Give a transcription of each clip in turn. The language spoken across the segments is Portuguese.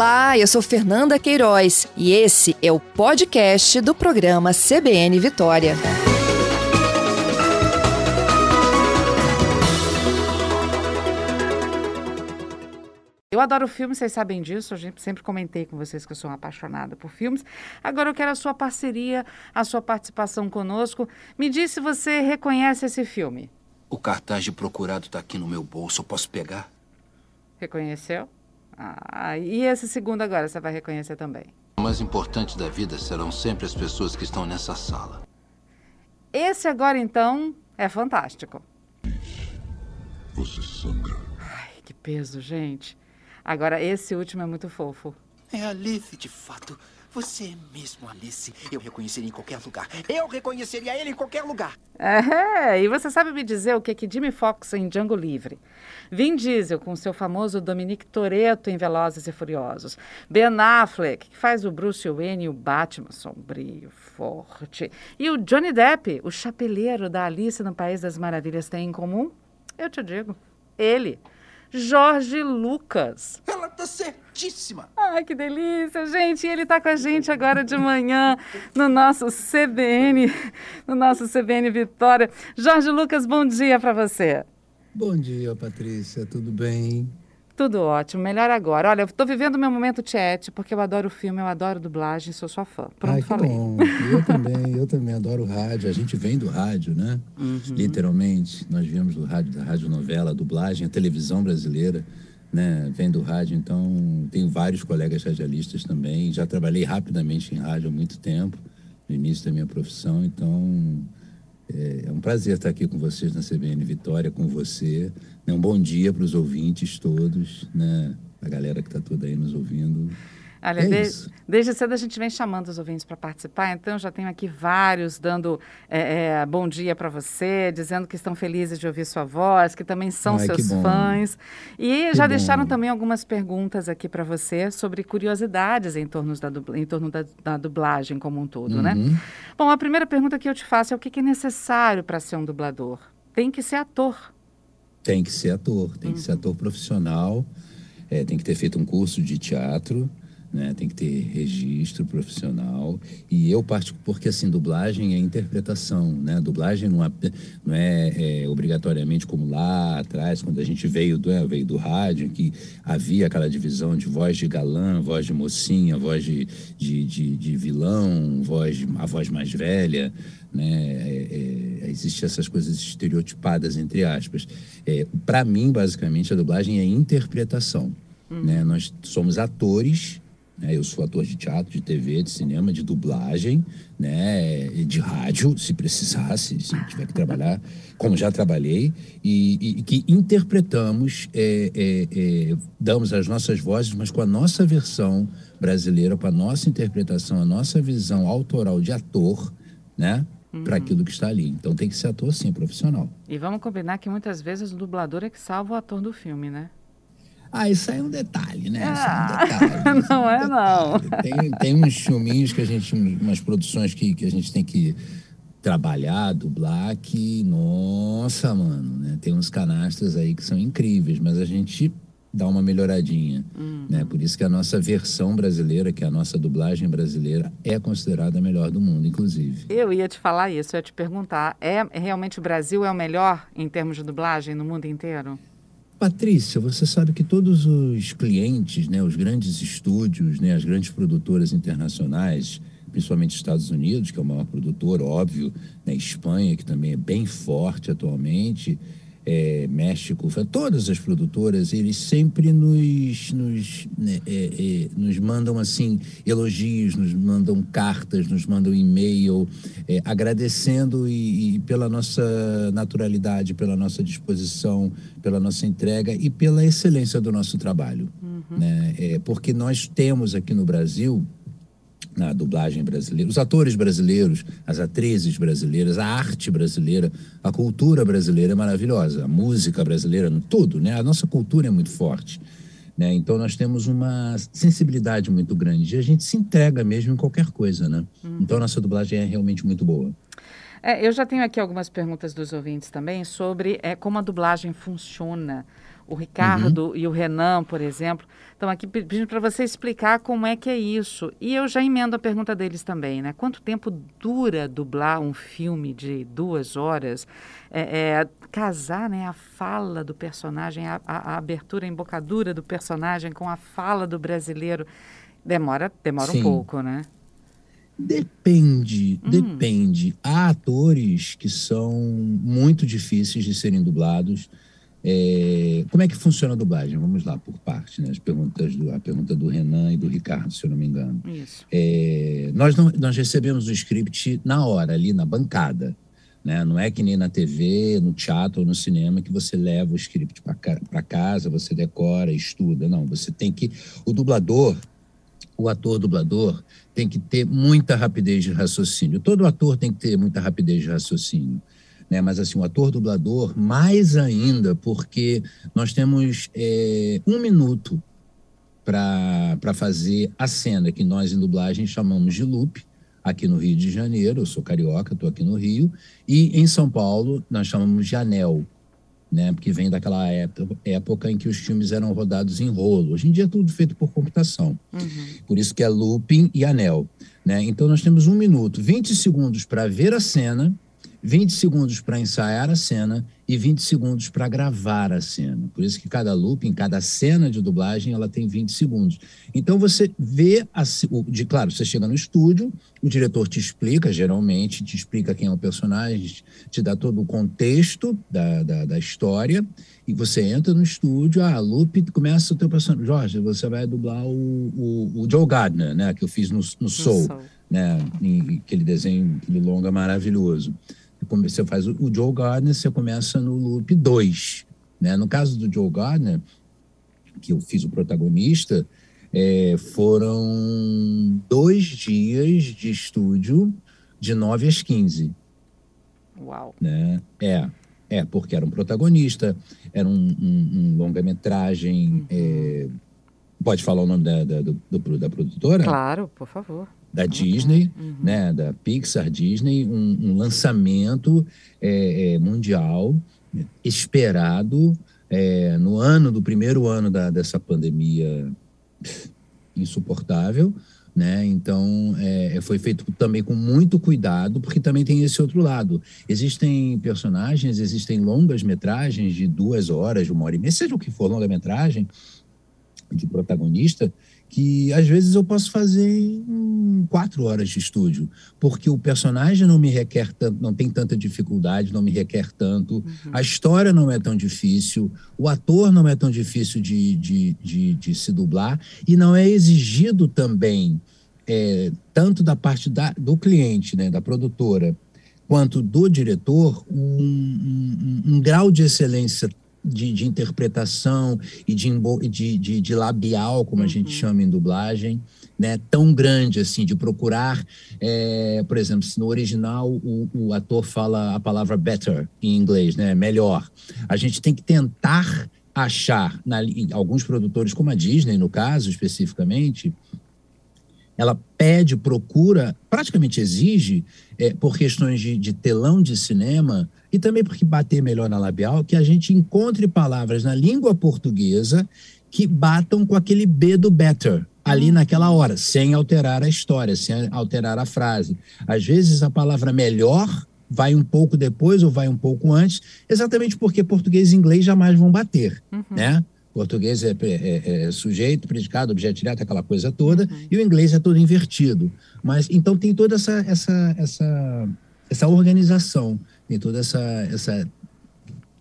Olá, eu sou Fernanda Queiroz e esse é o podcast do programa CBN Vitória. Eu adoro filmes, vocês sabem disso. Eu sempre comentei com vocês que eu sou uma apaixonada por filmes. Agora eu quero a sua parceria, a sua participação conosco. Me diz se você reconhece esse filme. O cartaz de procurado está aqui no meu bolso. Eu posso pegar? Reconheceu? Ah, e esse segundo agora, você vai reconhecer também. O mais importante da vida serão sempre as pessoas que estão nessa sala. Esse agora, então, é fantástico. Você sangra. Ai, que peso, gente. Agora, esse último é muito fofo. É Alice, de fato. Você é mesmo Alice. Eu reconheceria em qualquer lugar. Eu reconheceria ele em qualquer lugar. É, e você sabe me dizer o que que Jimmy Fox em Django Livre, Vin Diesel com seu famoso Dominique Toretto em Velozes e Furiosos, Ben Affleck, que faz o Bruce Wayne e o Batman sombrio, forte, e o Johnny Depp, o chapeleiro da Alice no País das Maravilhas, têm em comum? Eu te digo, ele. Jorge Lucas. Ela tá certíssima. Ai, que delícia, gente. E ele tá com a gente agora de manhã no nosso CBN, no nosso CBN Vitória. Jorge Lucas, bom dia para você. Bom dia, Patrícia. Tudo bem? Tudo ótimo, melhor agora. Olha, eu tô vivendo meu momento chat, porque eu adoro filme, eu adoro dublagem, sou sua fã. Pronto, Ai, que falei. bom. Eu também, eu também adoro rádio. A gente vem do rádio, né? Uhum. Literalmente, nós viemos do rádio, da rádio novela, a dublagem, a televisão brasileira, né? Vem do rádio, então tenho vários colegas radialistas também. Já trabalhei rapidamente em rádio há muito tempo, no início da minha profissão, então é, é um prazer estar aqui com vocês na CBN Vitória, com você. Né? Um bom dia para os ouvintes todos, né? A galera que está toda aí nos ouvindo. Olha, É de- isso. desde cedo a gente vem chamando os ouvintes para participar, então já tenho aqui vários dando é, é, bom dia para você, dizendo que estão felizes de ouvir sua voz, que também são Ai, seus fãs. E Que já bom. deixaram também algumas perguntas aqui para você sobre curiosidades em torno, da, dubla- em torno da, da dublagem como um todo, né? Uhum. Bom, a primeira pergunta que eu te faço é o que é necessário para ser um dublador? Tem que ser ator. Tem que ser ator, tem que ser ator profissional, é, tem que ter feito um curso de teatro, né, tem que ter registro profissional. E eu parto porque assim, dublagem é interpretação, né? Dublagem não é, não é, é, obrigatoriamente como lá atrás, quando a gente veio do, é, veio do rádio, que havia aquela divisão de voz de galã, voz de mocinha, voz de, de, de, de vilão, voz a voz mais velha né? É, é, Existem essas coisas estereotipadas, entre aspas. É, Para mim, basicamente, a dublagem é interpretação. Né? Nós somos atores, né? eu sou ator de teatro, de TV, de cinema, de dublagem, né? de rádio, se precisasse, se tiver que trabalhar, como já trabalhei, e, e- e que interpretamos, é, é, é, damos as nossas vozes, mas com a nossa versão brasileira, com a nossa interpretação, a nossa visão autoral de ator, né? Para aquilo que está ali. Então tem que ser ator, sim, profissional. E vamos combinar que muitas vezes o dublador é que salva o ator do filme, né? Ah, isso aí é um detalhe, né? Isso Ah, é um detalhe. não é, não. Tem, tem uns filminhos que a gente, umas produções que, que a gente tem que trabalhar, dublar, que, nossa, mano, né? Tem uns canastras aí que são incríveis, mas a gente dá uma melhoradinha, né? Por isso que a nossa versão brasileira, que é a nossa dublagem brasileira, é considerada a melhor do mundo, inclusive. Eu ia te falar isso, eu ia te perguntar. É realmente o Brasil é o melhor em termos de dublagem no mundo inteiro? Patrícia, você sabe que todos os clientes, né, os grandes estúdios, né, as grandes produtoras internacionais, principalmente Estados Unidos, que é o maior produtor, óbvio, né, Espanha, que também é bem forte atualmente, é, México, todas as produtoras, eles sempre nos, nos, né, é, é, nos mandam assim elogios, nos mandam cartas, nos mandam e-mail, é, agradecendo e, e pela nossa naturalidade, pela nossa disposição, pela nossa entrega e pela excelência do nosso trabalho. Né? É, porque nós temos aqui no Brasil na dublagem brasileira, os atores brasileiros, as atrizes brasileiras, a arte brasileira, a cultura brasileira é maravilhosa, a música brasileira, tudo, né? A nossa cultura é muito forte. Né? Então nós temos uma sensibilidade muito grande e a gente se entrega mesmo em qualquer coisa, né? Então a nossa dublagem é realmente muito boa. É, eu já tenho aqui algumas perguntas dos ouvintes também sobre é, como a dublagem funciona. O Ricardo uhum. e o Renan, por exemplo, estão aqui pedindo para você explicar como é que é isso. E eu já emendo a pergunta deles também, né? Quanto tempo dura dublar um filme de duas horas? É, é, casar né, a fala do personagem, a, a, a, abertura, a embocadura do personagem com a fala do brasileiro, demora, demora um pouco, né? Depende, hum. depende. Há atores que são muito difíceis de serem dublados é, como é que funciona a dublagem? Vamos lá, por parte, né? As perguntas do, a pergunta do Renan e do Ricardo, se eu não me engano. Isso. É, nós, não, nós recebemos o script na hora, ali na bancada. Né? Não é que nem na TV, no teatro ou no cinema que você leva o script para casa, você decora, estuda. Não, você tem que. O dublador, o ator dublador, tem que ter muita rapidez de raciocínio. Todo ator tem que ter muita rapidez de raciocínio né? Mas assim, o ator dublador, mais ainda, porque nós temos é, um minuto para fazer a cena que nós em dublagem chamamos de loop, aqui no Rio de Janeiro, eu sou carioca, estou aqui no Rio, e em São Paulo nós chamamos de anel, né? Porque vem daquela época, época em que os filmes eram rodados em rolo. Hoje em dia é tudo feito por computação. Uhum. Por isso que é looping e anel. Né? Então nós temos um minuto, 20 segundos para ver a cena 20 segundos para ensaiar a cena e 20 segundos para gravar a cena. Por isso que cada looping, cada cena de dublagem, ela tem 20 segundos. Então você vê, a, de claro, você chega no estúdio, o diretor te explica, geralmente, te explica quem é o personagem, te dá todo o contexto da, da, da história, e você entra no estúdio, ah, loop, começa o teu personagem. Jorge, você vai dublar o, o, o Joe Gardner, né, que eu fiz no, no Soul, Soul. Né, em, aquele desenho, aquele longa maravilhoso. Você faz o Joe Gardner, você começa no loop 2. Né? No caso do Joe Gardner, que eu fiz o protagonista, é, foram dois dias de estúdio de 9 às 15. Uau! Né? É, é, porque era um protagonista, era um, um, um longa-metragem. Uhum. É, pode falar o nome da, da, do, do, da produtora? Claro, por favor da Disney, uhum. né, da Pixar Disney, um, um lançamento é, é, mundial esperado é, no ano do primeiro ano da, dessa pandemia insuportável, né? Então é, foi feito também com muito cuidado, porque também tem esse outro lado. Existem personagens, existem longas metragens de duas horas, de uma hora e meia, seja o que for longa metragem de protagonista, que às vezes eu posso fazer em quatro horas de estúdio, porque o personagem não me requer tanto, não tem tanta dificuldade, não me requer tanto, uhum. a história não é tão difícil, o ator não é tão difícil de, de, de, de se dublar, e não é exigido também, é, tanto da parte da, do cliente, né, da produtora, quanto do diretor, um, um, um grau de excelência de, de interpretação e de, de, de, de labial, como a gente uhum. chama em dublagem, né, tão grande assim, de procurar, é, por exemplo, se no original o, o, ator fala a palavra better em inglês, né, melhor, a gente tem que tentar achar, na, alguns produtores, como a Disney, no caso especificamente, ela pede, procura, praticamente exige, é, por questões de, de telão de cinema, e também porque bater melhor na labial, que a gente encontre palavras na língua portuguesa que batam com aquele B do better ali hum. naquela hora, sem alterar a história, sem alterar a frase. Às vezes a palavra melhor vai um pouco depois ou vai um pouco antes, exatamente porque português e inglês jamais vão bater, uhum. né? Português é, é, é, sujeito, predicado, objeto direto, aquela coisa toda, uhum. e o inglês é todo invertido. Mas então tem toda essa essa essa essa organização tem toda essa, essa,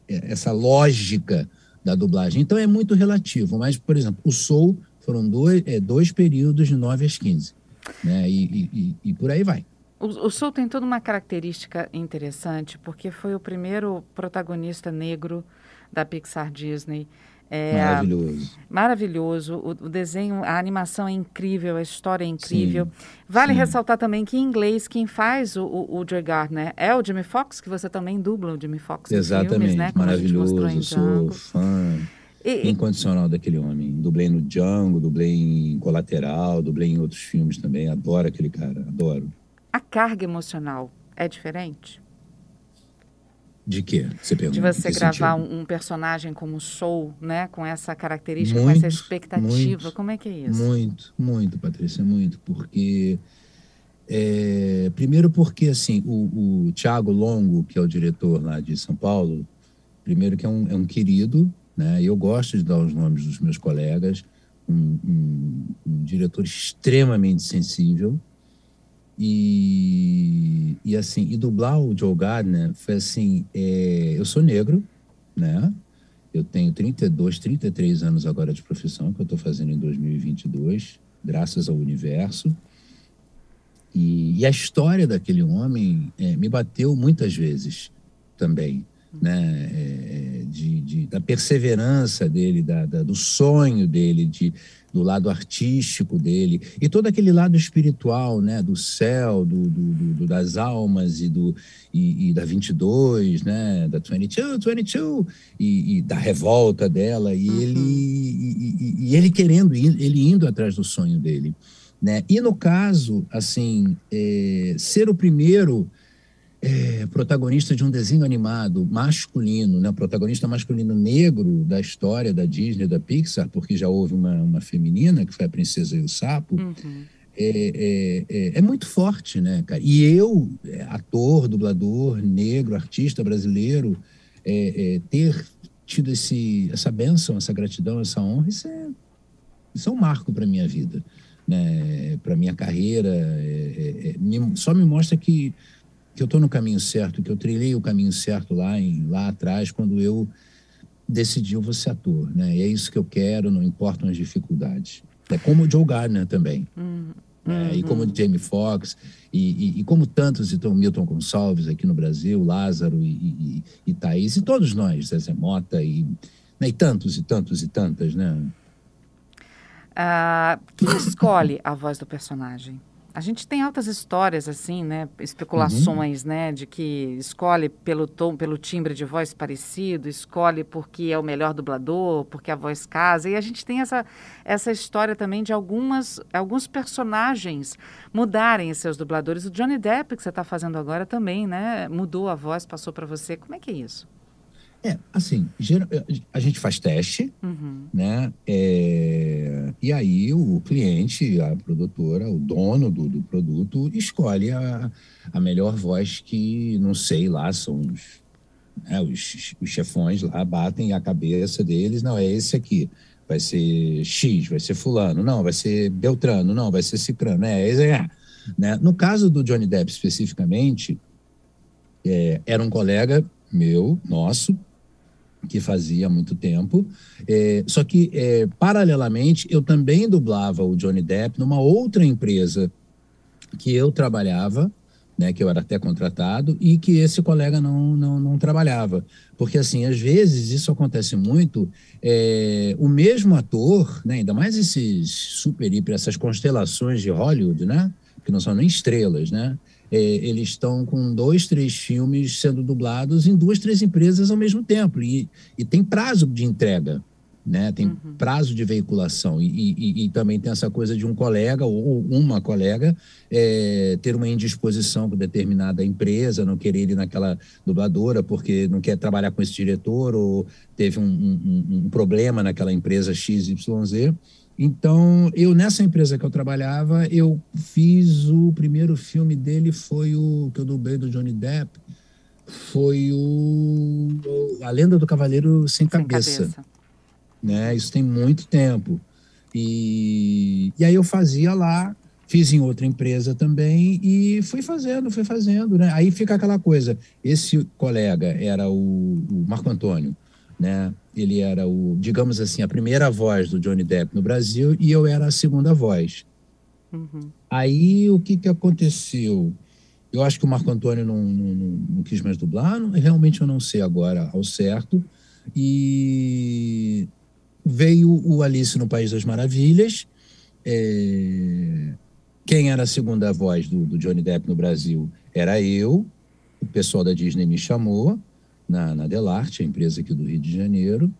essa lógica da dublagem. Então é muito relativo, mas, por exemplo, o Soul foram dois, é, dois períodos de 9 às 15, né? E, e, e, por aí vai. O, o Soul tem toda uma característica interessante, porque foi o primeiro protagonista negro da Pixar Disney. É, maravilhoso. Maravilhoso. O, o, desenho, a animação é incrível, a história é incrível. Sim, vale sim. ressaltar também que em inglês quem faz o, o, o Joy Gardner é o Jimmy Fox, que você também dubla o Jimmy Fox Exatamente, filmes, né? Como maravilhoso. Sou fã e, incondicional daquele homem. Dublei no Django, dublei em Colateral, dublei em outros filmes também. Adoro aquele cara, adoro. A carga emocional é diferente? De quê? Você pergunta. De você gravar um, um, personagem como Soul, né? Com essa característica, muito, com essa expectativa. Muito, Como é que é isso? Muito, muito, Patrícia, muito. Porque. É, primeiro porque, assim, o, o Tiago Longo, que é o diretor lá de São Paulo, primeiro que é um, é um querido, né? Eu gosto de dar os nomes dos meus colegas. Um, um, um diretor extremamente sensível, e, e assim, e dublar o Joe Gardner foi assim, é, eu sou negro, né? Eu tenho 32, 33 anos agora de profissão, que eu estou fazendo em 2022, graças ao universo. E, e a história daquele homem é, me bateu muitas vezes também, né? É, de, de, da perseverança dele, da, da, do sonho dele de do lado artístico dele e todo aquele lado espiritual, né, do céu, do, do, do das almas e do e, e, da 22, né, da 22, 22 e, e da revolta dela e uhum. ele e, e, ele querendo ele indo atrás do sonho dele, né? E no caso, assim, é, ser o primeiro é, protagonista de um desenho animado masculino, né, protagonista masculino negro da história da Disney, da Pixar, porque já houve uma, uma feminina, que foi a Princesa e o Sapo, uhum. é, é, é, é, muito forte, né, cara? E eu, é, ator, dublador, negro, artista brasileiro, é, ter tido esse, essa bênção, essa gratidão, essa honra, isso é, isso é um marco para minha vida, né, para minha carreira, me, só me mostra que que eu estou no caminho certo, que eu trilhei o caminho certo lá, em, lá atrás, quando eu decidi eu vou ser ator, né? E é isso que eu quero, não importam as dificuldades. É como o Joe Gardner também. Uhum. É, e como o Jamie Foxx, e, e, e, como tantos, então Milton Gonçalves aqui no Brasil, Lázaro e, e, e Thaís, e todos nós, Zezé Mota, e, né, e tantos e tantos e tantas, né? Uh, quem escolhe a voz do personagem? A gente tem altas histórias assim, né? Especulações, uhum. né? De que escolhe pelo tom, pelo timbre de voz parecido, escolhe porque é o melhor dublador, porque a voz casa. E a gente tem essa, essa história também de algumas, alguns personagens mudarem seus dubladores. O Johnny Depp, que você está fazendo agora também, né? Mudou a voz, passou para você. Como é que é isso? É, assim, a gente faz teste, uhum. né? É, e aí o cliente, a produtora, o dono do, do produto, escolhe a, a melhor voz que, não sei lá, são os, né, os, os chefões lá, batem a cabeça deles, não, é esse aqui. Vai ser X, vai ser fulano, não, vai ser Beltrano, não, vai ser Cicrano, é, esse é. Né? No caso do Johnny Depp especificamente, é, era um colega meu, nosso, que fazia há muito tempo. É, só que, é, paralelamente, eu também dublava o Johnny Depp numa outra empresa que eu trabalhava, né, que eu era até contratado, e que esse colega não, não, não trabalhava. Porque, assim, às vezes isso acontece muito, é, o mesmo ator, né, ainda mais esses super, hiper, essas constelações de Hollywood, né, que não são nem estrelas, né, é, eles estão com dois, três filmes sendo dublados em duas, três empresas ao mesmo tempo. E, e tem prazo de entrega, né? tem uhum. prazo de veiculação. E, e, e, também tem essa coisa de um colega ou uma colega é, ter uma indisposição com determinada empresa, não querer ir naquela dubladora porque não quer trabalhar com esse diretor ou teve um, um, um problema naquela empresa XYZ. Então, eu nessa empresa que eu trabalhava, eu fiz o primeiro filme dele foi o que eu dublei do Johnny Depp, foi o A Lenda do Cavaleiro Sem, Sem cabeça. cabeça. Né? Isso tem muito tempo. E, e aí eu fazia lá, fiz em outra empresa também e fui fazendo, fui fazendo, né? Aí fica aquela coisa, esse colega era o, o Marco Antônio, né? Ele era o, digamos assim, a primeira voz do Johnny Depp no Brasil e eu era a segunda voz. Uhum. Aí o que, que aconteceu? Eu acho que o Marco Antônio não, não, não quis mais dublar, não, realmente eu não sei agora ao certo. E veio o Alice no País das Maravilhas. É... Quem era a segunda voz do, do Johnny Depp no Brasil era eu. O pessoal da Disney me chamou na, na Delarte, a empresa aqui do Rio de Janeiro.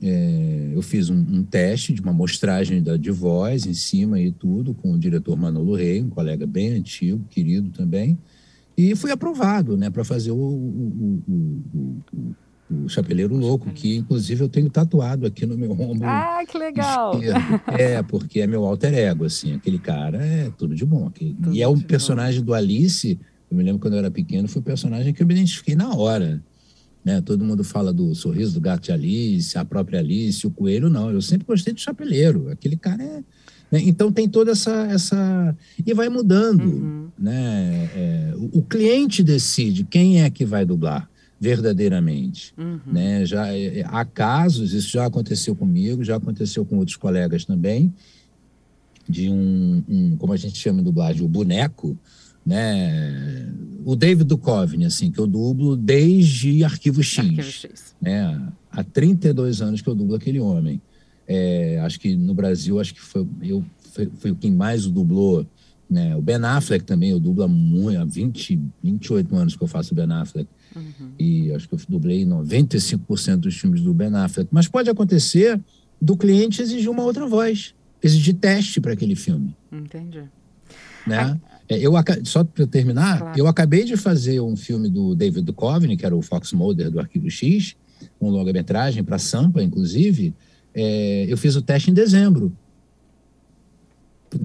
É, eu fiz um, um, teste de uma mostragem da, de voz em cima e tudo, com o diretor Manolo Rei, um colega bem antigo, querido também. E fui aprovado, né, para fazer o, o, o, o, Chapeleiro Louco, que inclusive eu tenho tatuado aqui no meu ombro. Ah, que legal! Esquerdo. É, porque é meu alter ego, assim, aquele cara é tudo de bom. Tudo e é um personagem bom. do Alice, eu me lembro quando eu era pequeno, foi um personagem que eu me identifiquei na hora. Né? Todo mundo fala do sorriso do gato de Alice, a própria Alice, o coelho, não. Eu sempre gostei do chapeleiro. Aquele cara é. Né? Então tem toda essa. essa... E vai mudando. Uhum. Né? É, o, o, cliente decide quem é que vai dublar verdadeiramente. Uhum. Né? Já, é, há casos, isso já aconteceu comigo, já aconteceu com outros colegas também, de um, um como a gente chama em dublagem, o boneco né? O David Duchovny, assim, que eu dublo desde Arquivo X. Arquivo X. Né? Há 32 anos que eu dublo aquele homem. É, acho que no Brasil, acho que foi, eu, foi, foi quem mais o dublou. Né? O Ben Affleck também, eu dublo há, muito, há 20, 28 anos que eu faço o Ben Affleck. Uhum. E acho que eu dublei 95% dos filmes do Ben Affleck. Mas pode acontecer do cliente exigir uma outra voz, exigir teste para aquele filme. Entendi. Né? É, eu, só para terminar, claro. eu acabei de fazer um filme do David Duchovny, que era o Fox Mulder do Arquivo X, um longa-metragem para Sampa, inclusive. É, eu fiz o teste em dezembro.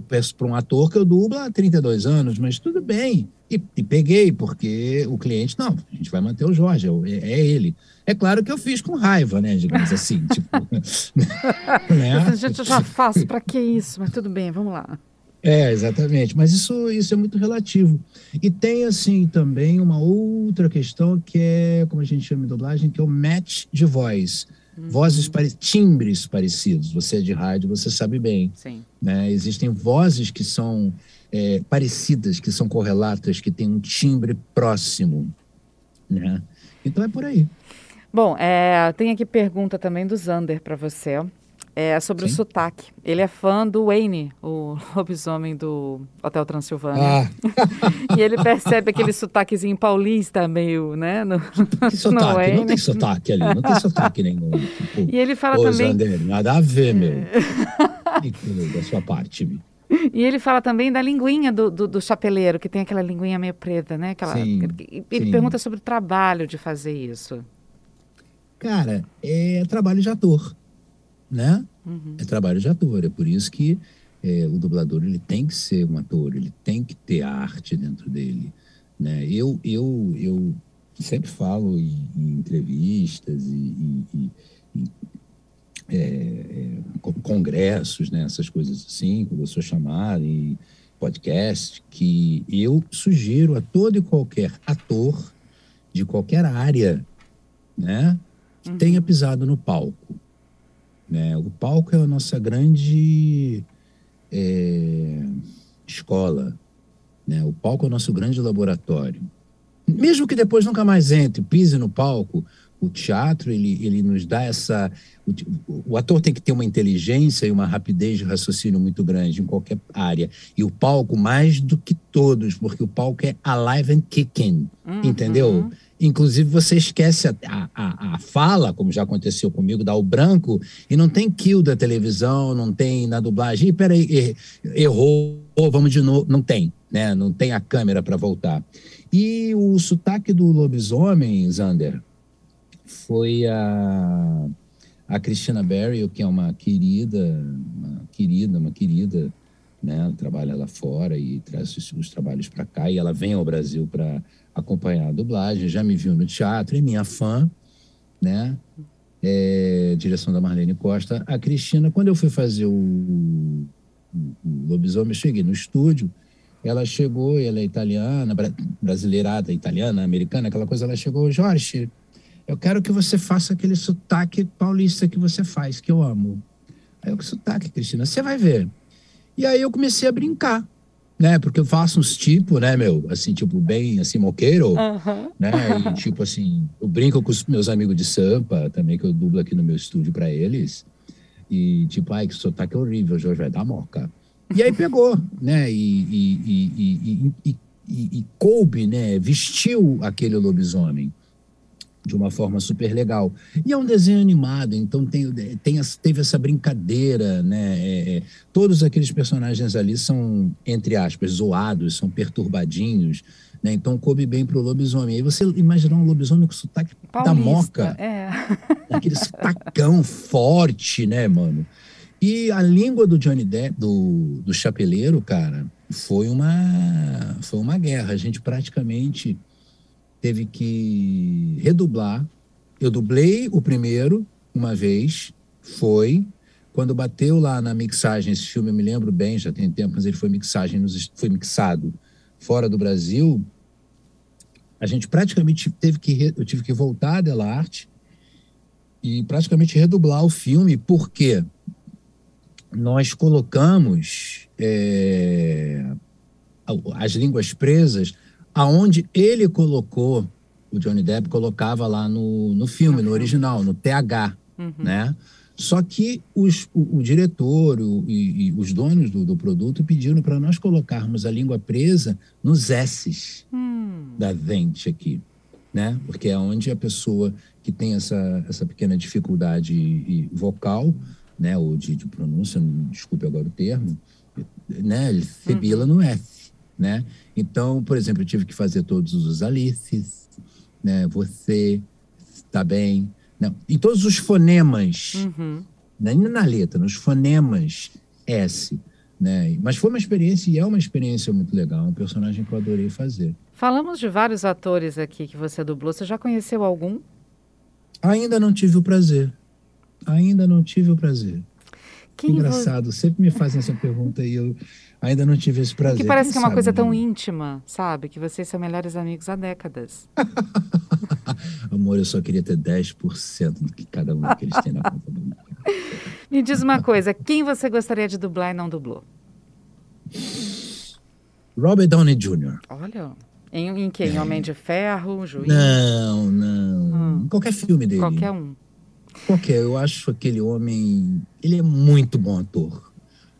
Peço para um ator que eu dublo há 32 anos, mas tudo bem. E, e, peguei, porque o cliente, não, a gente vai manter o Jorge, é, é ele. É claro que eu fiz com raiva, né, digamos assim. tipo, né? Gente, eu já faço, para que isso? Mas tudo bem, vamos lá. É, exatamente. Mas isso, isso é muito relativo. E tem, assim, também uma outra questão que é, como a gente chama em dublagem, que é o match de voz. Uhum. Vozes, pare... timbres parecidos. Você é de rádio, você sabe bem. Sim. Né? Existem vozes que são é, parecidas, que são correlatas, que têm um timbre próximo. Né? Então é por aí. Bom, é, tem aqui pergunta também do Zander para você. É sobre Sim. o sotaque. Ele é fã do Wayne, o lobisomem do Hotel Transilvânia. Ah. e ele percebe aquele sotaquezinho paulista meio, né? No, que sotaque? No não tem sotaque ali, não tem sotaque nenhum. Tipo, e ele fala também... Zander, nada a ver, meu. da sua parte, meu. E ele fala também da linguinha do, do, do, chapeleiro, que tem aquela linguinha meio preta, né? Aquela, sim, ele sim. pergunta sobre o trabalho de fazer isso. Cara, é trabalho de ator né? Uhum. É trabalho de ator. É por isso que é, o dublador ele tem que ser um ator, ele tem que ter arte dentro dele. Né? Eu, eu, eu sempre falo em, em entrevistas e, e, e é, é, congressos, né? essas coisas assim, quando eu sou chamado em podcast, que eu sugiro a todo e qualquer ator de qualquer área né, que uhum. tenha pisado no palco né? O palco é a nossa grande é, escola. Né? O palco é o nosso grande laboratório. Mesmo que depois nunca mais entre, pise no palco, o teatro ele, ele nos dá essa. O, o, ator tem que ter uma inteligência e uma rapidez de raciocínio muito grande em qualquer área. E o palco, mais do que todos, porque o palco é alive and kicking, uhum. entendeu? Inclusive, você esquece a, a, a, fala, como já aconteceu comigo, dá o branco, e não tem kill da televisão, não tem na dublagem. Ih, peraí, errou, vamos de novo. Não tem, né? Não tem a câmera para voltar. E o sotaque do lobisomem, Zander, foi a, a Christina Berry, que é uma querida, uma querida, uma querida, né? Trabalha lá fora e traz os, os trabalhos para cá, e ela vem ao Brasil para acompanhar a dublagem, já me viu no teatro, é minha fã, né? É, direção da Marlene Costa. A Cristina, quando eu fui fazer o, o, o Lobisomem, cheguei no estúdio, ela chegou, ela é italiana, bra, brasileirada, italiana, americana, aquela coisa, ela chegou, Jorge, eu quero que você faça aquele sotaque paulista que você faz, que eu amo. Aí eu, que sotaque, Cristina? Você vai ver. E aí eu comecei a brincar né? Porque eu faço uns tipos, né, meu? Assim, tipo, bem, assim, moqueiro, uhum. né? E, tipo, assim, eu brinco com os meus amigos de Sampa também, que eu dublo aqui no meu estúdio para eles. E, tipo, ai, que sotaque horrível, Jorge vai dar moca. E aí pegou, né? E, e, e, e, e coube, né? Vestiu aquele lobisomem de uma forma super legal. E é um desenho animado, então tem, tem, teve essa brincadeira, né? É, é, todos aqueles personagens ali são, entre aspas, zoados, são perturbadinhos, Né? Então coube bem pro lobisomem. Aí você imaginar um lobisomem com sotaque da Paulista, moca, É. aquele sotacão forte, né, mano? E a língua do Johnny Depp, do, do chapeleiro, cara, foi uma, foi uma guerra. A gente praticamente teve que redublar. Eu dublei o primeiro uma vez, foi. Quando bateu lá na mixagem, esse filme eu me lembro bem, já tem tempo, mas ele foi mixagem, nos, foi mixado fora do Brasil. A gente praticamente teve que, eu tive que voltar a Delarte e praticamente redublar o filme, porque nós colocamos é, as línguas presas aonde ele colocou, o Johnny Depp colocava lá no, no filme, no original, no TH, né? Só que os- o, o diretor o- e, e os donos do, do produto pediram para nós colocarmos a língua presa nos S's Hum. da dente aqui, né? Porque é onde a pessoa que tem essa, essa pequena dificuldade vocal, né, ou de, de pronúncia, desculpe agora o termo, né, ele fibila no F, né? Então, por exemplo, eu tive que fazer todos os alices, né? Você está bem, não, em todos os fonemas, Uhum. nem na letra, nos fonemas S, né? Mas foi uma experiência e é uma experiência muito legal, um personagem que eu adorei fazer. Falamos de vários atores aqui que você dublou. Você já conheceu algum? Ainda não tive o prazer. Ainda não tive o prazer. Quem vo- Engraçado, sempre me fazem essa pergunta e eu ainda não tive esse prazer. Que parece que é uma sabe, coisa tão né? íntima, sabe? Que vocês são melhores amigos há décadas. Amor, eu só queria ter 10% do que cada um que eles têm na conta do banco. Me diz uma coisa, quem você gostaria de dublar e não dublou? Robert Downey Jr. Olha, em, em quem? Em Homem de Ferro, Juiz? Não, não. Qualquer filme dele. Qualquer um. Qualquer. Eu acho aquele homem. Ele é muito bom ator.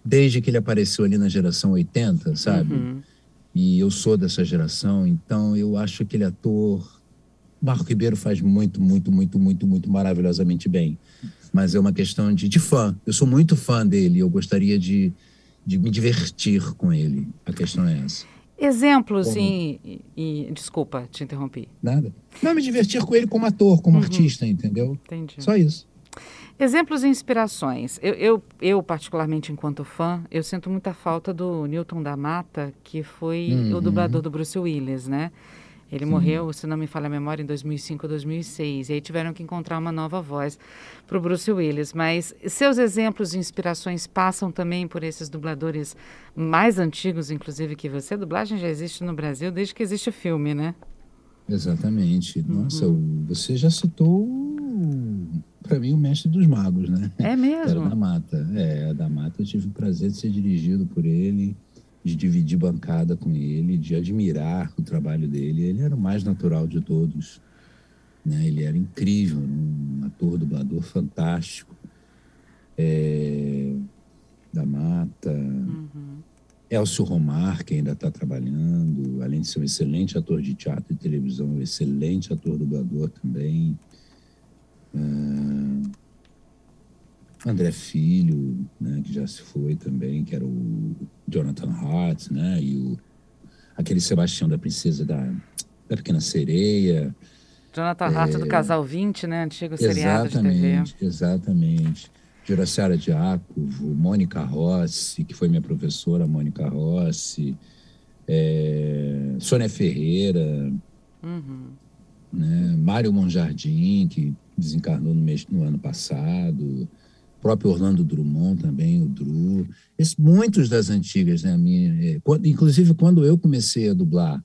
Desde que ele apareceu ali na geração 80, sabe? Uhum. E eu sou dessa geração, então eu acho aquele ator. Marco Ribeiro faz muito, muito, muito, muito, muito maravilhosamente bem. Mas é uma questão de, de fã. Eu sou muito fã dele. Eu gostaria de, de me divertir com ele. A questão é essa. Exemplos Como? e, Desculpa, te interrompi. Nada. Não, me divertir com ele como ator, como Uhum. artista, entendeu? Entendi. Só isso. Exemplos e inspirações. Eu, eu, eu, particularmente enquanto fã, eu sinto muita falta do Newton da Mata, que foi o Uhum. dublador do Bruce Willis, né? Ele morreu, se não me falha a memória, em 2005 ou 2006. E aí tiveram que encontrar uma nova voz para o Bruce Willis. Mas seus exemplos e inspirações passam também por esses dubladores mais antigos, inclusive, que você. A dublagem já existe no Brasil desde que existe filme, né? Exatamente. Nossa, Uhum. o- você já citou, para mim, o mestre dos magos, né? É Era mesmo? da Mata. É, a da Mata eu tive o prazer de ser dirigido por ele, de dividir bancada com ele, de admirar o trabalho dele. Ele era o mais natural de todos. Né? Ele era incrível, um ator, dublador fantástico. É, da Mata. Uhum. Elcio Romar, que ainda está trabalhando, além de ser um excelente ator de teatro e televisão, um excelente ator dublador também. Ah, André Filho, né, que já se foi também, que era o Jonathan Hart, né, e o, aquele Sebastião da Princesa da, da Pequena Sereia. Jonathan Hart do Casal 20, né? Antigo seriado de TV. Exatamente, exatamente. Juraciara Diácovo, Mônica Rossi, que foi minha professora, Mônica Rossi, é, Sônia Ferreira, Uhum. né, Mário Monjardim, que desencarnou no, mês, no ano passado, próprio Orlando Drummond também, o Dru. Muitos das antigas, né? a Minha, é, quando- inclusive, quando eu comecei a dublar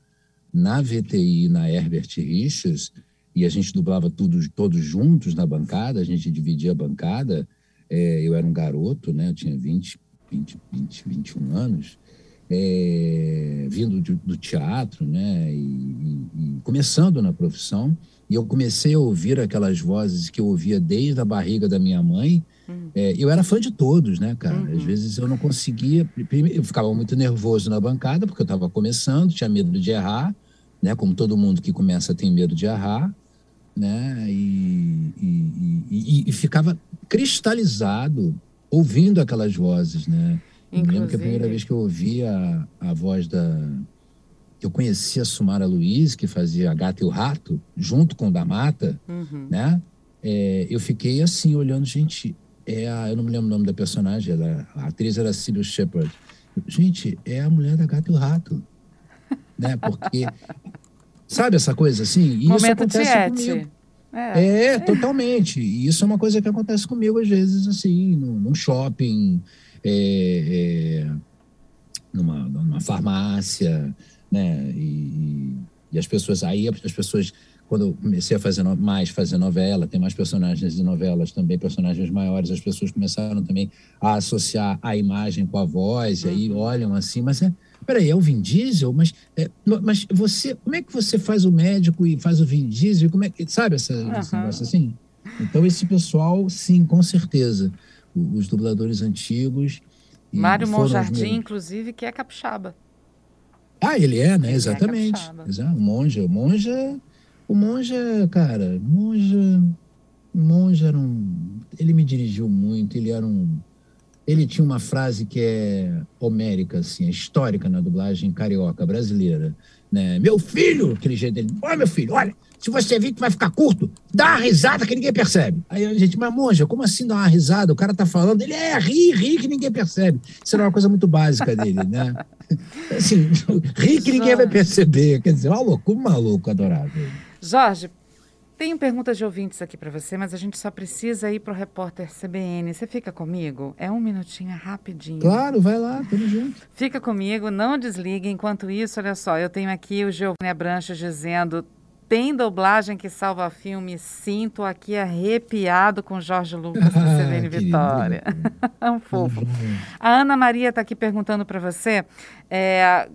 na VTI, na Herbert Richards, e a gente dublava tudo, todos juntos na bancada, a gente dividia a bancada, é, eu era um garoto, né? Eu tinha 20, 20, 20 21 anos, é, vindo de- do teatro, né? E, e- e começando na profissão. E eu comecei a ouvir aquelas vozes que eu ouvia desde a barriga da minha mãe. É, eu era fã de todos, né, cara? Às vezes eu não conseguia. Eu ficava muito nervoso na bancada, porque eu estava começando, tinha medo de errar, né? Como todo mundo que começa tem medo de errar, né? E, e- e- e- e ficava cristalizado ouvindo aquelas vozes, né? Eu me lembro que a primeira Inclusive- vez que eu ouvi a, a voz da, eu conheci a Sumara Luiz, que fazia a Gata e o Rato, junto com o da Mata, Uhum. né? É, eu fiquei assim, olhando, gente, é a, eu não me lembro o nome da personagem, ela, a atriz era Cílio Shepard. Gente, é a mulher da Gata e o Rato, né? Porque, sabe essa coisa assim? E isso Momento acontece Tiete. comigo. É. É, totalmente. E isso é uma coisa que acontece comigo às vezes, assim, num shopping, é, é, numa, numa farmácia, né? E, e as pessoas, aí as pessoas, quando eu comecei a fazer no- mais fazer novela, tem mais personagens de novelas também, personagens maiores, as pessoas começaram também a associar a imagem com a voz, e aí olham assim, mas é. Peraí, é o Vin Diesel? Mas, é, mas você, como é que você faz o médico e faz o Vin Diesel? Como é que, sabe essa, esse Aham. negócio assim? Então, esse pessoal, sim, com certeza. Os dubladores antigos. Mário Monjardim, inclusive, que é capixaba. ah, ele é, né? Ele é Exatamente. capixaba. Exato. O monja, o monja, o monja, cara, monja, monja era um, ele me dirigiu muito, ele era um, ele tinha uma frase que é homérica, assim, é histórica na dublagem carioca brasileira, né? Meu filho, aquele jeito dele, ó meu filho, olha, se você vir que vai ficar curto, dá uma risada que ninguém percebe. Aí a gente, mas monja, como assim dar uma risada? O cara tá falando, ele é, ri, ri que ninguém percebe. Isso era uma coisa muito básica dele, né? Assim, ri que ninguém vai perceber. Quer dizer, maluco, um maluco adorável. Jorge, tenho perguntas de ouvintes aqui para você, mas a gente só precisa ir para o repórter CBN. Você fica comigo? É um minutinho, é rapidinho. Claro, vai lá, tamo junto. Fica comigo, não desligue. Enquanto isso, olha só, eu tenho aqui o Giovanni Abranches dizendo: tem dublagem que salva filme? Sim, tô aqui arrepiado com Jorge Lucas do CBN Ah, querido, Vitória. É um fofo. A Ana Maria está aqui perguntando para você é,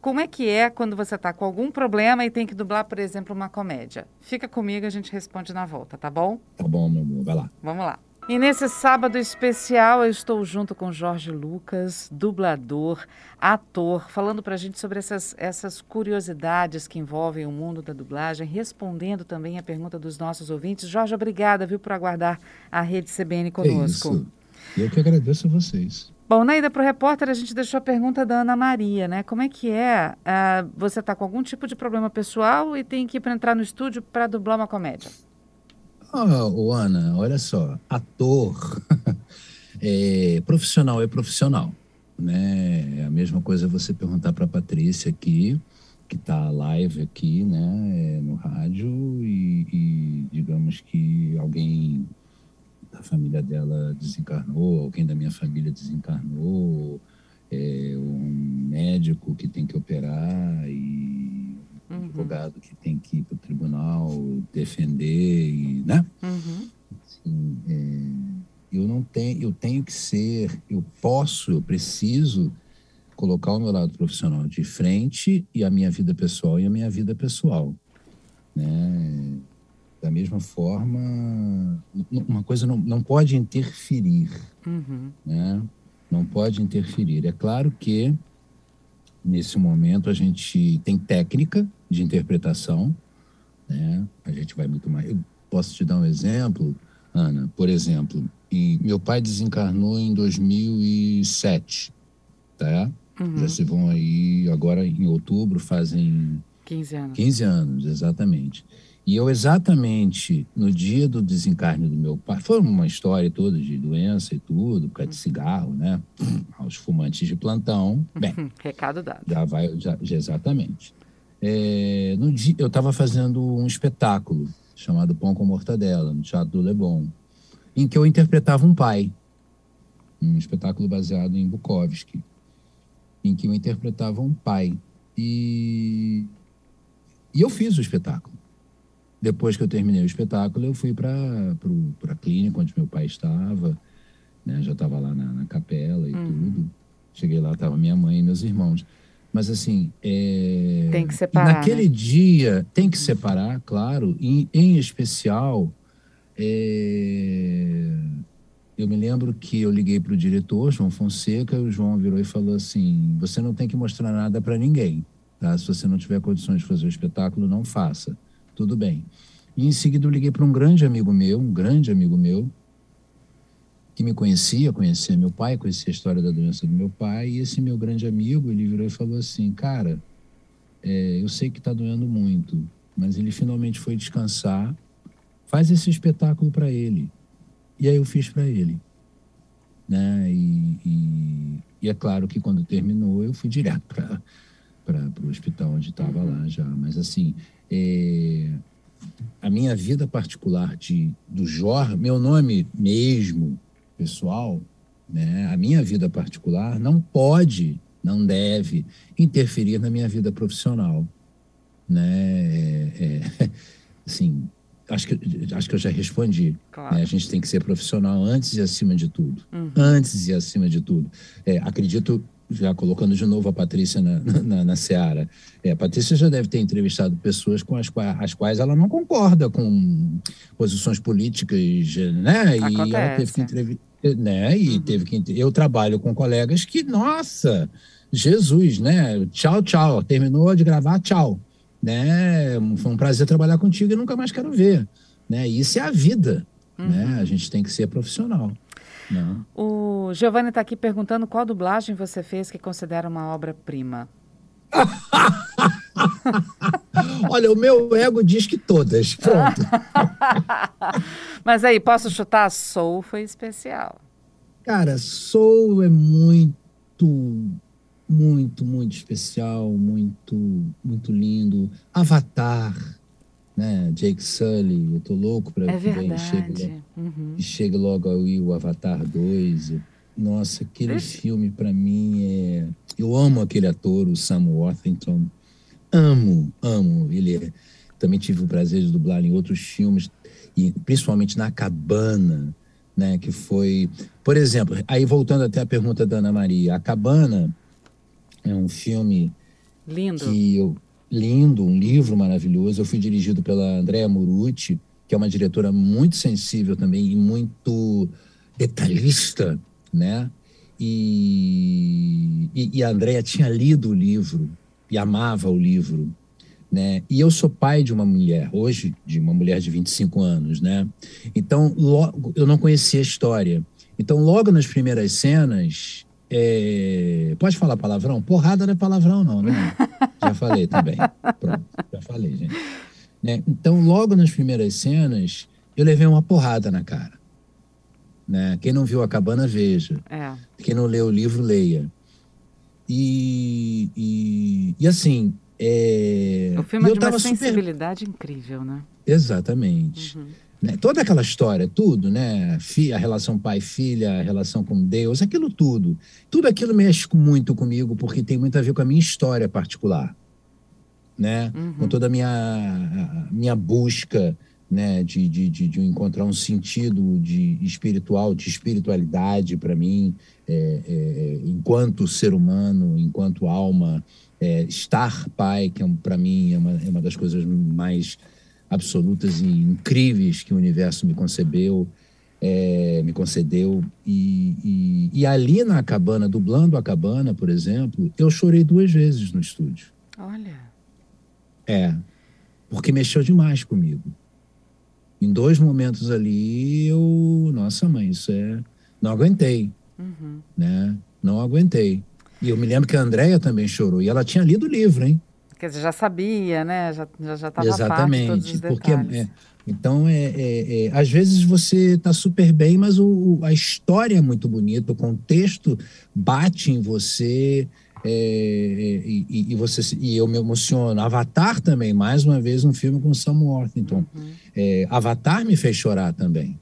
como é que é quando você está com algum problema e tem que dublar, por exemplo, uma comédia. Fica comigo, a gente responde na volta, tá bom? Tá bom, meu amor, vai lá. Vamos lá. E nesse sábado especial, eu estou junto com Jorge Lucas, dublador, ator, falando para a gente sobre essas, essas curiosidades que envolvem o mundo da dublagem, respondendo também a pergunta dos nossos ouvintes. Jorge, obrigada, viu, por aguardar a Rede CBN Que conosco. isso. Eu que agradeço a vocês. Bom, na ida para o repórter, a gente deixou a pergunta da Ana Maria, né? Como é que é? ah, você está com algum tipo de problema pessoal e tem que ir para entrar no estúdio para dublar uma comédia? Ô, Ana, olha só, ator, é, profissional é profissional, né? É a mesma coisa você perguntar para Patrícia aqui, que está live aqui, né, é, no rádio, e, e digamos que alguém da família dela desencarnou, alguém da minha família desencarnou, é, um médico que tem que operar e. advogado que tem que ir para o tribunal defender, e, né? Uhum. Assim, é, eu não tenho, eu tenho que ser, eu posso, eu preciso colocar o meu lado profissional de frente e a minha vida pessoal e a minha vida pessoal, né? Da mesma forma, uma coisa não, não pode interferir, Uhum. né? Não pode interferir. É claro que nesse momento a gente tem técnica de interpretação, né? A gente vai muito mais. Eu posso te dar um exemplo, Ana. Por exemplo, em- meu pai desencarnou em 2007, tá? Uhum. Já se vão aí agora em outubro fazem 15 anos. 15 anos, exatamente. E eu, exatamente no dia do desencarne do meu pai, foi uma história toda de doença e tudo, por causa de cigarro, né? Aos fumantes de plantão. Bem, Recado dado. já vai, já, já exatamente. É, no dia, eu estava fazendo um espetáculo chamado Pão com Mortadela, no Teatro do Leblon, em que eu interpretava um pai. Um espetáculo baseado em Bukowski, em que eu interpretava um pai. E, e eu fiz o espetáculo. Depois que eu terminei o espetáculo, eu fui para a clínica onde meu pai estava, né? já estava lá na, na capela e tudo. Cheguei lá, estava minha mãe e meus irmãos. Mas assim, é... Tem que separar, naquele né? dia tem que separar, claro. E, em especial, é, eu me lembro que eu liguei para o diretor, João Fonseca, e o João virou e falou assim: você não tem que mostrar nada para ninguém, tá? Se você não tiver condições de fazer o espetáculo, não faça. Tudo bem. E em seguida eu liguei para um grande amigo meu, um grande amigo meu, que me conhecia, conhecia meu pai, conhecia a história da doença do meu pai, e esse meu grande amigo, ele virou e falou assim, cara, é, eu sei que está doendo muito, mas ele finalmente foi descansar. Faz esse espetáculo para ele. E aí eu fiz para ele. Né? E, e, e, é claro que quando terminou, eu fui direto para o hospital onde estava lá já. Mas assim, é, a minha vida particular de, do Jorge, meu nome mesmo, pessoal, né? a minha vida particular não pode não deve interferir na minha vida profissional, né? É, é, assim, acho que acho que eu já respondi. Claro. Né? A gente tem que ser profissional antes e acima de tudo, uhum. antes e acima de tudo. É, acredito já colocando de novo a Patrícia na, na, na Seara. É, a Patrícia já deve ter entrevistado pessoas com as quais, as quais ela não concorda com posições políticas, né? Acontece. E ela teve que entrevistar né? E uhum. teve que eu trabalho com colegas que, nossa, Jesus, né? Tchau, tchau. Terminou de gravar, tchau. Né? Foi um prazer trabalhar contigo e nunca mais quero ver. Né? Isso é a vida. Né? Uhum. Né? A gente tem que ser profissional. Né? O Giovanni está aqui perguntando qual dublagem você fez que considera uma obra-prima. Olha, o meu ego diz que todas. Pronto. Mas aí, posso chutar? Soul foi especial. Cara, Soul é muito, muito, muito especial, muito, muito lindo. Avatar, né? Jake Sully, eu tô louco para é que chegue, uhum. chegue logo aí o Avatar 2. Nossa, aquele Deixa... filme para mim é. Eu amo aquele ator, o Sam Worthington. Amo, amo. Ele é... também tive o prazer de dublar em outros filmes, e principalmente na Cabana, né? Que foi, por exemplo, aí voltando até a pergunta da Ana Maria, a Cabana é um filme lindo, que eu, lindo, um livro maravilhoso. Eu fui dirigido pela Andrea Murucci, que é uma diretora muito sensível também e muito detalhista né? E, e, e a Andrea tinha lido o livro e amava o livro, né? E eu sou pai de uma mulher, hoje, de uma mulher de 25 anos, né? Então, logo, eu não conhecia a história. Então, logo nas primeiras cenas, é... pode falar palavrão? Porrada não é palavrão, não, né? Já falei também. Pronto, já falei, gente. Né? Então, logo nas primeiras cenas, eu levei uma porrada na cara. Né? Quem não viu a cabana, veja. É. Quem não leu o livro, leia. E, e, e assim. É... O filme é de uma sensibilidade super... incrível, né? Exatamente. Uhum. Né? Toda aquela história, tudo, né? A relação pai-filha, a relação com Deus, aquilo tudo. Tudo aquilo mexe muito comigo, porque tem muito a ver com a minha história particular. Né? Uhum. Com toda a minha, a minha busca né, de, de, de, de, encontrar um sentido de espiritual, de espiritualidade para mim, é, é, enquanto ser humano, enquanto alma, é, estar pai, que é para mim é uma, é uma das coisas mais absolutas e incríveis que o universo me concebeu, é, me concedeu. E, e, e, ali na cabana, dublando a cabana, por exemplo, eu chorei duas vezes no estúdio. Olha. É, porque mexeu demais comigo em dois momentos ali, eu. Nossa, mãe, isso é. Não aguentei. Uhum. Né? Não aguentei. E eu me lembro que a Andrea também chorou. E ela tinha lido o livro, hein? Quer dizer, já sabia, né? Já estava já, já Exatamente. De porque é, então, é, é, é, às vezes você está super bem, mas o, a história é muito bonita, o contexto bate em você. É, é, e, e, você e eu me emociono. Avatar também, mais uma vez, um filme com Sam Worthington. Uhum. É, Avatar me fez chorar também.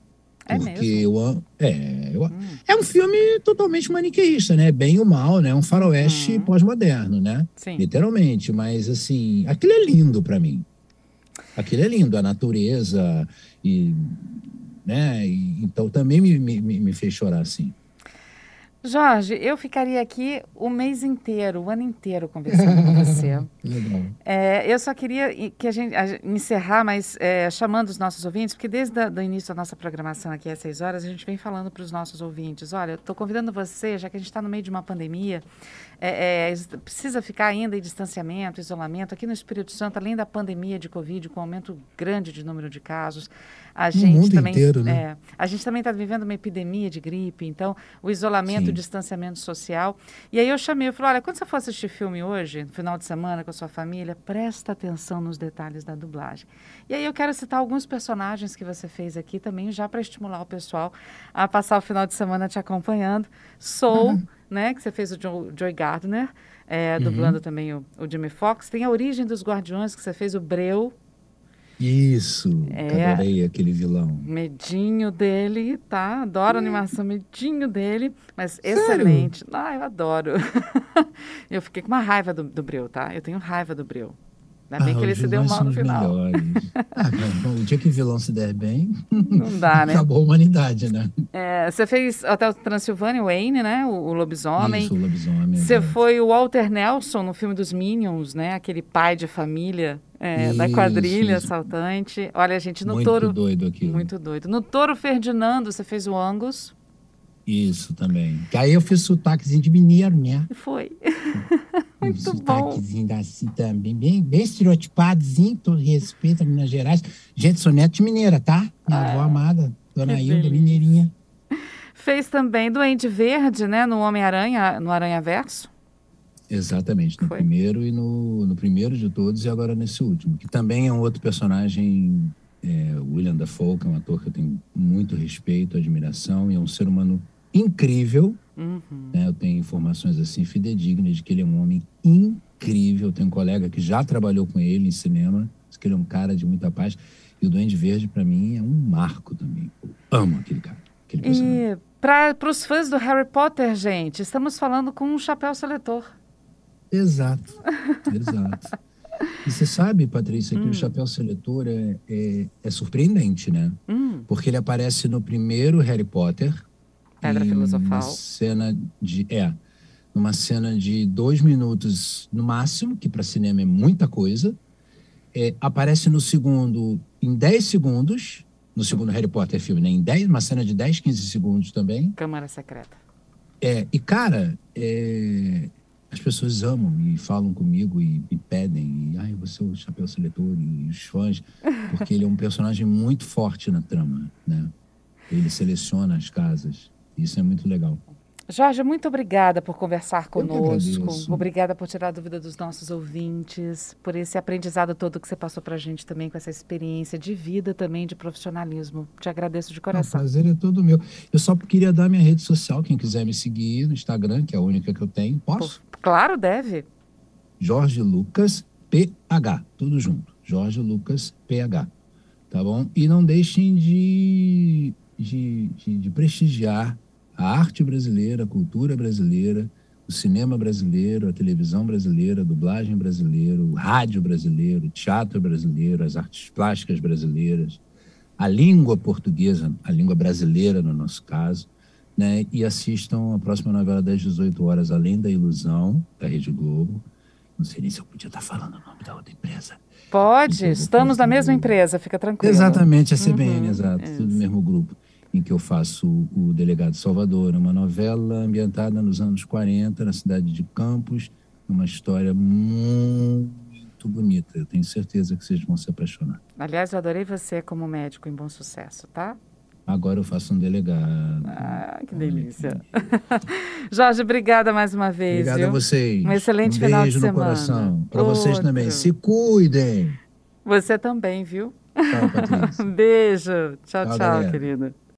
É porque mesmo? eu, é, eu, hum. é um filme totalmente maniqueísta, né? Bem e o mal, né? Um faroeste uhum. pós-moderno, né? Sim. Literalmente. Mas, assim, aquilo é lindo para mim. Aquilo é lindo, a natureza. E, né? E, então também me, me, me fez chorar, assim. Jorge, eu ficaria aqui o mês inteiro, o ano inteiro conversando com você. Legal. É, eu só queria que a gente a, encerrar, mas é, chamando os nossos ouvintes, porque desde o início da nossa programação aqui às seis horas, a gente vem falando para os nossos ouvintes, olha, estou convidando você, já que a gente está no meio de uma pandemia, é, é, precisa ficar ainda em distanciamento, isolamento. Aqui no Espírito Santo, além da pandemia de Covid, com aumento grande de número de casos, a No gente também inteiro, né? é, a gente também está vivendo uma epidemia de gripe, então o isolamento, Sim. o distanciamento social. E aí eu chamei, eu falei, olha, quando você for assistir filme hoje, no final de semana com a sua família, presta atenção nos detalhes da dublagem. E aí eu quero citar alguns personagens que você fez aqui também, já para estimular o pessoal a passar o final de semana te acompanhando. Soul, Uhum. Né, que você fez o Jo- Joy Gardner, é, dublando também o, o Jimmy Fox. Tem a Origem dos Guardiões, que você fez o Breu, Isso, É. adorei aquele vilão. medinho dele, tá? Adoro a animação, medinho dele, mas excelente. Ah, eu adoro. eu fiquei com uma raiva do, do Breu, tá? Eu tenho raiva do Breu. Ainda bem Ah, que ele se deu mal no final. Ah, o dia que o vilão se der bem, Não dá, né? acabou a humanidade, né? É, você fez até o Transilvânia, Wayne, né? O, o lobisomem. Isso, o lobisomem. Você foi o Walter Nelson no filme dos Minions, né? Aquele pai de família é, da Isso, quadrilha isso. assaltante. Olha, gente, no Muito touro. doido aquilo. Muito doido. No Touro Ferdinando, você fez o Angus. Isso também. Que aí eu fiz sotaquezinho de mineiro, né? E foi. Um Muito bom. sotaquezinho assim também, bem, bem estereotipadozinho, todo respeito a Minas Gerais. Gente, sou neto de mineira, tá? Minha avó amada, Dona Ah, que Hilda, mineirinha. Fez também Duende Verde, né? No Homem-Aranha, no Aranha Verso. Exatamente, no Foi. primeiro e no, no primeiro de todos e agora nesse último, que também é um outro personagem, é, William Dafoe, que é um ator que eu tenho muito respeito, admiração, e é um ser humano incrível, Uhum. né? Eu tenho informações assim fidedignas de que ele é um homem incrível. Eu tenho um colega que já trabalhou com ele em cinema, diz que ele é um cara de muita paz. E o Duende Verde, para mim, é um marco também. Eu amo aquele cara, aquele personagem. E para os fãs do Harry Potter, gente, estamos falando com um chapéu seletor. Exato, exato. E você sabe, Patrícia, Hum. que o chapéu seletor é, é, é surpreendente, né? Hum, Porque ele aparece no primeiro Harry Potter. Pedra Filosofal. Uma cena de. É. Numa cena de dois minutos no máximo, que para cinema é muita coisa. É, aparece no segundo em 10 segundos. No segundo Harry Potter filme, né? Em 10, uma cena de 10, 15 segundos também. Câmara Secreta. É, e, cara, é, as pessoas amam e falam comigo e me pedem. E, ai, você é o Chapéu Seletor e os fãs. Porque ele é um personagem muito forte na trama, né? Ele seleciona as casas. Isso é muito legal. Jorge, muito obrigada por conversar conosco. Obrigada por tirar a dúvida dos nossos ouvintes, por esse aprendizado todo que você passou para a gente também, com essa experiência de vida também, de profissionalismo. Te agradeço de Não, o coração. prazer é todo meu. Eu só queria dar minha rede social, quem quiser me seguir no Instagram, que é a única que eu tenho. Posso? Claro, deve. Jorge Lucas PH, tudo junto. Jorge Lucas PH, tá bom? E não deixem de, de, de, de prestigiar a arte brasileira, a cultura brasileira, o cinema brasileiro, a televisão brasileira, a dublagem brasileira, o rádio brasileiro, o teatro brasileiro, as artes plásticas brasileiras, a língua portuguesa, a língua brasileira no nosso caso, né? E assistam a próxima novela das 18 horas, Além da Ilusão, da Rede Globo. Não sei nem se eu podia estar falando o nome da outra empresa. Pode, estamos na mesma empresa, fica tranquilo. Exatamente, a CBN, Uhum, exato. Tudo do mesmo grupo. Em que eu faço o Delegado Salvador, uma novela ambientada nos anos 40, na cidade de Campos, uma história muito bonita. Eu tenho certeza que vocês vão se apaixonar. Aliás, eu adorei você como médico em bom sucesso, tá? Agora eu faço um delegado. Ah, que delícia. Jorge, obrigada mais uma vez. Obrigado a viu? vocês. Um excelente um final de beijo no semana. coração. Para vocês também. Se cuidem. Você também, viu? Tchau, Patrícia. Beijo. Tchau, Tchau, tchau, querida.